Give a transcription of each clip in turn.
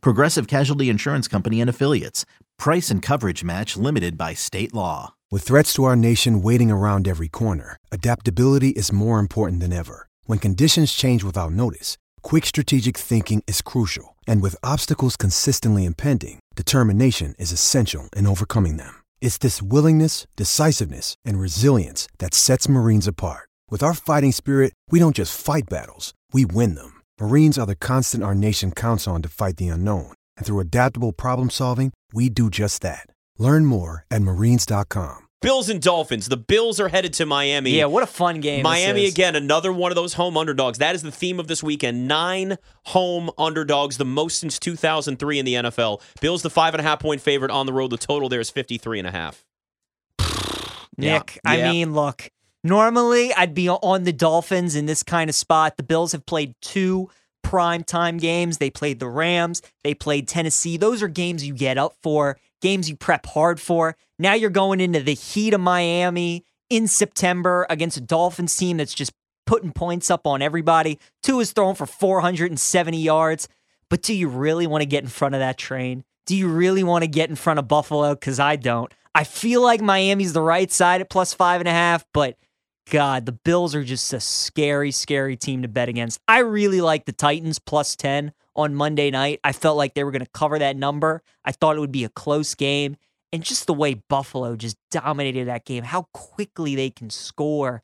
Progressive Casualty Insurance Company and Affiliates. Price and coverage match limited by state law. With threats to our nation waiting around every corner, adaptability is more important than ever. When conditions change without notice, quick strategic thinking is crucial. And with obstacles consistently impending, determination is essential in overcoming them. It's this willingness, decisiveness, and resilience that sets Marines apart. With our fighting spirit, we don't just fight battles, we win them. Marines are the constant our nation counts on to fight the unknown. And through adaptable problem solving, we do just that. Learn more at marines.com. Bills and Dolphins. The Bills are headed to Miami. Yeah, what a fun game. this Miami is. again, another one of those home underdogs. That is the theme of this weekend. Nine home underdogs, the most since 2003 in the NFL. Bills, the five and a half point favorite on the road. The total there is 53 and a half. Nick, Yeah. I Yeah. mean, look, normally I'd be on the Dolphins in this kind of spot. The Bills have played two prime time games. They played the Rams, they played Tennessee. Those are games you get up for, games you prep hard for. Now you're going into the heat of Miami in September against a Dolphins team that's just putting points up on everybody. Tua is thrown for 470 yards. But do you really want to get in front of that train? Do you really want to get in front of Buffalo? Because I don't. I feel like Miami's the right side at plus five and a half, but God, the Bills are just a scary, scary team to bet against. I really like the Titans plus 10 on Monday night. I felt like they were going to cover that number. I thought it would be a close game. And just the way Buffalo just dominated that game, how quickly they can score.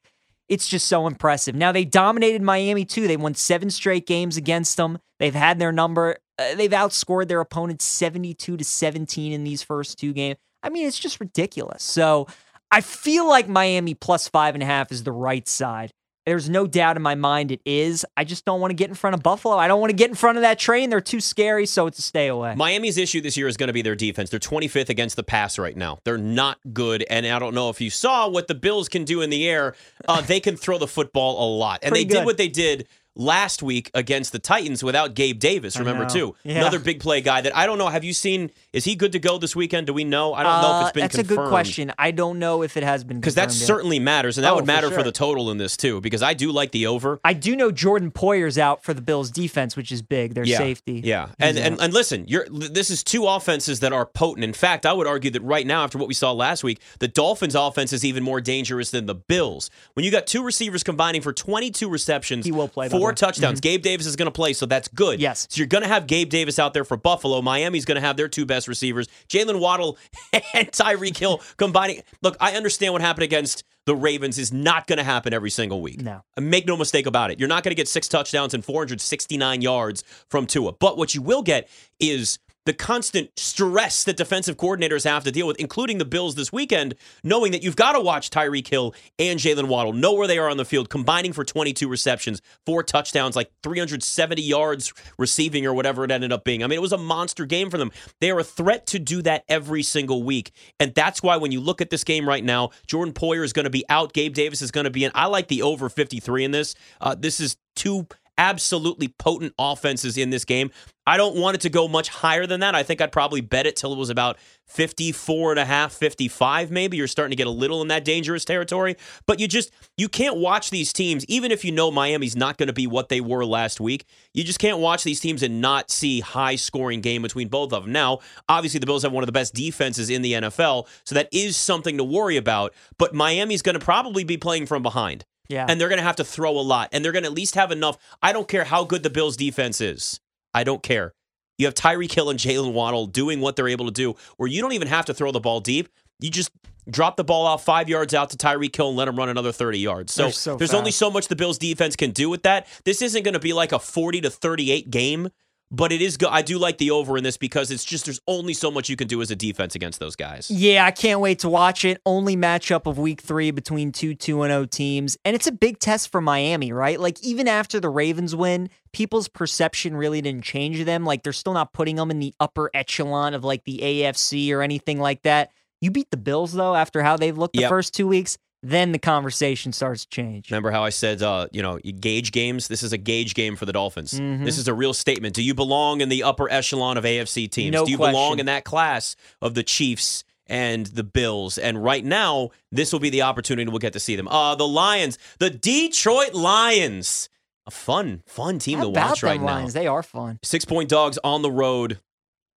It's just so impressive. Now, they dominated Miami too. They won seven straight games against them. They've had their number. Uh, they've outscored their opponents 72 to 17 in these first two games. I mean, it's just ridiculous. So I feel like Miami plus five and a half is the right side. There's no doubt in my mind it is. I just don't want to get in front of Buffalo. I don't want to get in front of that train. They're too scary, so it's a stay away. Miami's issue this year is going to be their defense. They're 25th against the pass right now. They're not good. And I don't know if you saw what the Bills can do in the air. Uh, they can throw the football a lot. And Pretty they did what they did last week against the Titans without Gabe Davis, remember, too. Yeah. Another big play guy that I don't know. Have you seen? Is he good to go this weekend? Do we know? I don't know if Uh, it's been That's confirmed. a good question. I don't know if it has been Because that yet. certainly matters, and that Oh, would matter for, sure. the total in this too. Because I do like the over. I do know Jordan Poyer's out for the Bills defense, which is big. Their yeah, safety. Yeah, He's and, and out. and listen, you're this is two offenses that are potent. In fact, I would argue that right now, after what we saw last week, the Dolphins' offense is even more dangerous than the Bills. When you got two receivers combining for 22 receptions, He will play, four touchdowns. Mhm. Gabe Davis is going to play, so that's good. Yes. So you're going to have Gabe Davis out there for Buffalo. Miami's going to have their two best receivers, Jalen Waddle and Tyreek Hill combining. Look, I understand what happened against the Ravens is not going to happen every single week. No. Make no mistake about it. You're not going to get six touchdowns and 469 yards from Tua. But what you will get is the constant stress that defensive coordinators have to deal with, including the Bills this weekend, knowing that you've got to watch Tyreek Hill and Jalen Waddle, know where they are on the field, combining for 22 receptions, four touchdowns, like 370 yards receiving or whatever it ended up being. I mean, it was a monster game for them. They are a threat to do that every single week. And that's why when you look at this game right now, Jordan Poyer is going to be out. Gabe Davis is going to be in. I like the over 53 in this. Uh, this is two absolutely potent offenses in this game. I don't want it to go much higher than that. I think I'd probably bet it till it was about 54 and a half, 55 maybe. You're starting to get a little in that dangerous territory, but you just you can't watch these teams even if you know Miami's not going to be what they were last week. You just can't watch these teams and not see high scoring game between both of them. Now, obviously the Bills have one of the best defenses in the NFL, so that is something to worry about, but Miami's going to probably be playing from behind Yeah. and they're going to have to throw a lot, and they're going to at least have enough. I don't care how good the Bills' defense is. I don't care. You have Tyreek Hill and Jalen Waddle doing what they're able to do, where you don't even have to throw the ball deep. You just drop the ball out five yards out to Tyreek Hill and let him run another 30 yards. So, so there's only so much the Bills' defense can do with that. This isn't going to be like a 40 to 38 game, but it is good. I do like the over in this because it's just there's only so much you can do as a defense against those guys. Yeah, I can't wait to watch it. Only matchup of week three between two 2 0 teams. And it's a big test for Miami, right? Like, even after the Ravens win, people's perception really didn't change them. Like, they're still not putting them in the upper echelon of like the AFC or anything like that. You beat the Bills, though, after how they've looked the Yep. first two weeks. Then the conversation starts to change. Remember how I said, uh, you know, gauge games? This is a gauge game for the Dolphins. Mhm. This is a real statement. Do you belong in the upper echelon of AFC teams? No Do you belong in that class of the Chiefs and the Bills? And right now, this will be the opportunity we'll get to see them. Uh, the Lions, the Detroit Lions. A fun, fun team How to watch right Lions? now. They are fun. Six point dogs on the road,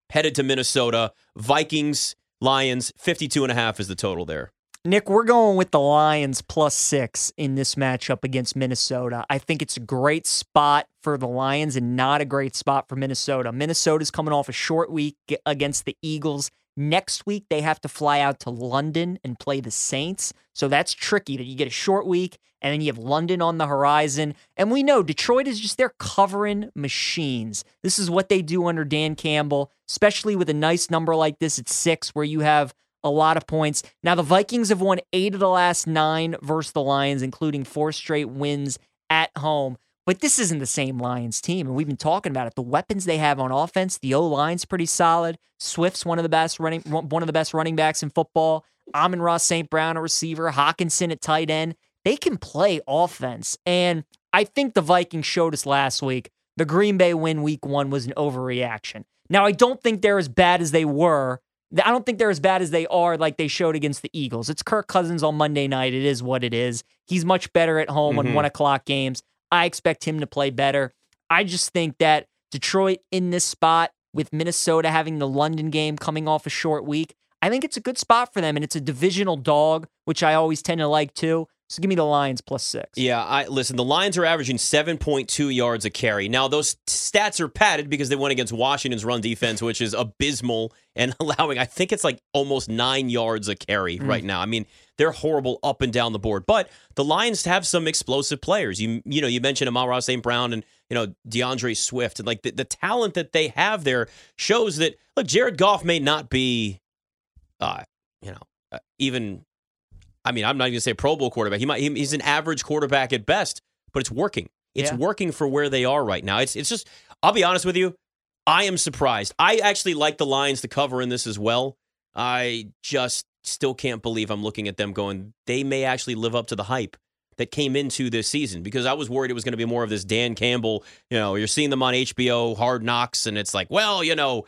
headed to Minnesota. Vikings, Lions, 52 and a half is the total there. Nick, we're going with the Lions plus six in this matchup against Minnesota. I think it's a great spot for the Lions and not a great spot for Minnesota. Minnesota's coming off a short week against the Eagles. Next week, they have to fly out to London and play the Saints. So that's tricky that you get a short week and then you have London on the horizon. And we know Detroit is just they're covering machines. This is what they do under Dan Campbell, especially with a nice number like this at six, where you have a lot of points. Now, the Vikings have won eight of the last nine versus the Lions, including four straight wins at home. But this isn't the same Lions team, and we've been talking about it. The weapons they have on offense, the O line's pretty solid. Swift's one of the best running, one of the best running backs in football. Amon-Ra St. Brown, a receiver. Hockenson at tight end. They can play offense, and I think the Vikings showed us last week. The Green Bay win week one was an overreaction. Now, I don't think they're as bad as they were I don't think they're as bad as they are like they showed against the Eagles. It's Kirk Cousins on Monday night. It is what it is. He's much better at home on Mhm. one o'clock games. I expect him to play better. I just think that Detroit in this spot with Minnesota having the London game coming off a short week, I think it's a good spot for them. And it's a divisional dog, which I always tend to like too. So give me the Lions plus six. Yeah, I listen. The Lions are averaging 7.2 yards a carry. Now those stats are padded because they went against Washington's run defense, which is abysmal and allowing. I think it's like almost nine yards a carry right now. I mean, they're horrible up and down the board. But the Lions have some explosive players. You you know you mentioned Amon-Ra St. Brown and you know D'Andre Swift and like the, the talent that they have there shows that look Jared Goff may not be, uh, you know, uh, even I mean, I'm not even gonna say a Pro Bowl quarterback. He might he- he's an average quarterback at best, but it's working. It's Yeah. working for where they are right now. It's it's just I'll be honest with you, I am surprised. I actually like the Lions to cover in this as well. I just still can't believe I'm looking at them going, they may actually live up to the hype that came into this season because I was worried it was going to be more of this Dan Campbell, you know, you're seeing them on HBO, Hard Knocks, and it's like, well, you know,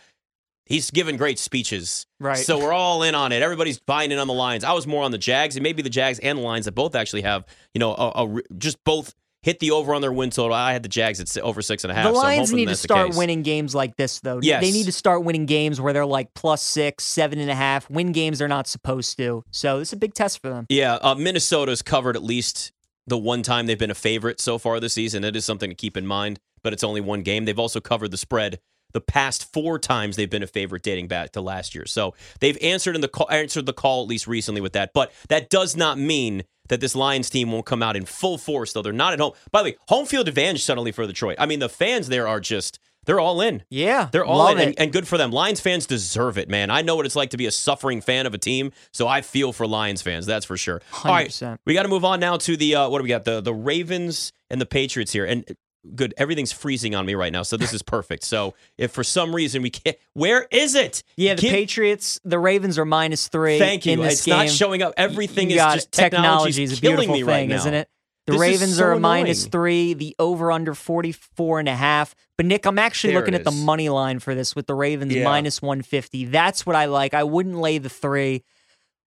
he's given great speeches. Right. So we're all in on it. Everybody's buying in on the Lions. I was more on the Jags, and maybe the Jags and the Lions that both actually have, you know, a, a just both hit the over on their win total. I had the Jags at over six and a half. The so Lions hoping need to start winning games like this, though. Yes. They need to start winning games where they're like plus six, seven and a half, win games they're not supposed to. So this is a big test for them. Yeah, uh, Minnesota's covered at least the one time they've been a favorite so far this season. It is something to keep in mind, but it's only one game. They've also covered the spread the past four times they've been a favorite dating back to last year. So they've answered in the call, answered the call at least recently with that. But that does not mean that this Lions team won't come out in full force. Though they're not at home. By the way, home field advantage suddenly for Detroit. I mean, the fans there are just they're all in. Yeah. They're all in, and, and good for them. Lions fans deserve it, man. I know what it's like to be a suffering fan of a team, so I feel for Lions fans. That's for sure. All right, 100%. we got to move on now to the uh, what do we got? The the Ravens and the Patriots here, and good. Everything's freezing on me right now, so this is perfect. So if for some reason we can't, where is it? Yeah, the Give- Patriots, the Ravens are minus three. Thank you. It's game. not showing up. Everything You is just technology is a killing beautiful me thing, right now. isn't it? The This Ravens so are a annoying. three, the over under 44 and a half. But Nick, I'm actually There looking at the money line for this with the Ravens Yeah. minus 150. That's what I like. I wouldn't lay the three.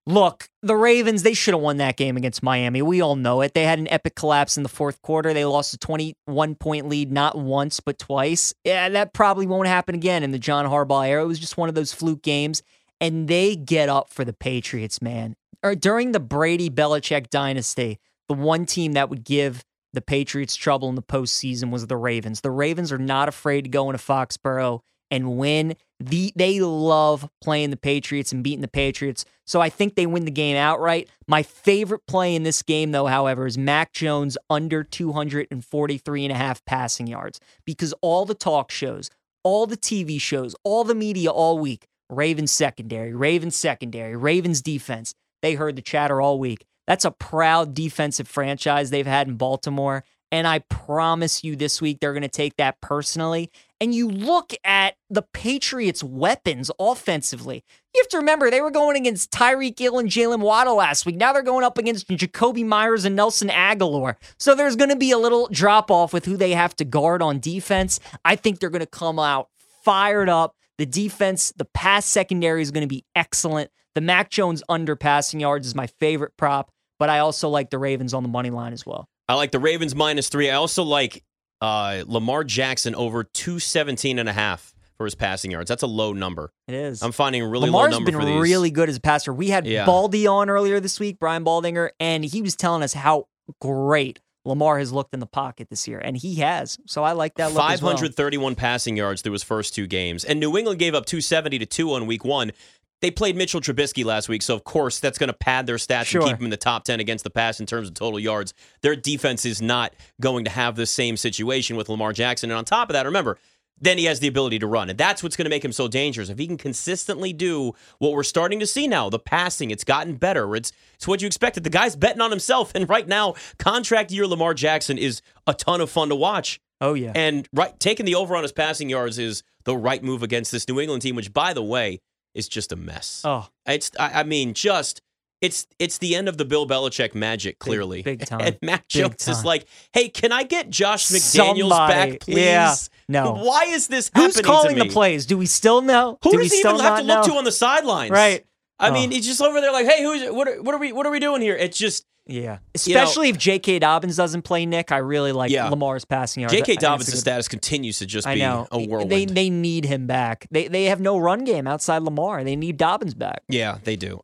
Look, the Ravens, they should have won that game against Miami. We all know it. They had an epic collapse in the fourth quarter. They lost a 21 point lead not once, but twice. Yeah, that probably won't happen again in the John Harbaugh era. It was just one of those fluke games. And they get up for the Patriots, man. Or during the Brady Belichick dynasty, the one team that would give the Patriots trouble in the postseason was the Ravens. The Ravens are not afraid to go into Foxborough and win. The, they love playing the Patriots and beating the Patriots. So I think they win the game outright. My favorite play in this game, though, however, is Mac Jones under 243 and a half passing yards because all the talk shows, all the TV shows, all the media all week. Ravens secondary, Ravens secondary, Ravens defense. They heard the chatter all week. That's a proud defensive franchise they've had in Baltimore. And I promise you this week they're going to take that personally. And you look at the Patriots' weapons offensively. You have to remember they were going against Tyreek Hill and Jalen Waddle last week. Now they're going up against Jakobi Meyers and Nelson Agholor. So there's going to be a little drop off with who they have to guard on defense. I think they're going to come out fired up. The defense, the pass secondary is going to be excellent. The Mac Jones under passing yards is my favorite prop, but I also like the Ravens on the money line as well. I like the Ravens minus three. I also like uh, Lamar Jackson over 217 and a half for his passing yards. That's a low number. It is. I'm finding a really Lamar's low number been for these. really good as a passer. We had Yeah. Baldy on earlier this week, Brian Baldinger, and he was telling us how great Lamar has looked in the pocket this year, and he has. So I like that look as well. 531 passing yards through his first two games. And New England gave up 270 to 2 on week one. They played Mitchell Trubisky last week, so of course that's going to pad their stats Sure. and keep them in the top 10 against the pass in terms of total yards. Their defense is not going to have the same situation with Lamar Jackson. And on top of that, remember, then he has the ability to run. And that's what's going to make him so dangerous. If he can consistently do what we're starting to see now, the passing, it's gotten better. It's it's what you expected. The guy's betting on himself. And right now, contract year Lamar Jackson is a ton of fun to watch. Oh yeah. And right, taking the over on his passing yards is the right move against this New England team, which, by the way, is just a mess. oh, It's, I, I mean, just it's it's the end of the Bill Belichick magic. Clearly, big time. And Matt Big Jones is like, "Hey, can I get Josh McDaniels Somebody. back, please? Yeah. No. Why is this happening? who's calling the plays? Do we still know? Who Do does he even have to look know? to on the sidelines? Right. I mean, Oh. he's just over there like, "Hey, who's what? Are, what are we? What are we doing here?" It's just Yeah. You know- Especially if J.K. Dobbins doesn't play Nick. I really like Yeah. Lamar's passing yards. J.K. think it's a Dobbins' status continues to just be a whirlwind. They they need him back. They they have no run game outside Lamar. They need Dobbins back. yeah, they do.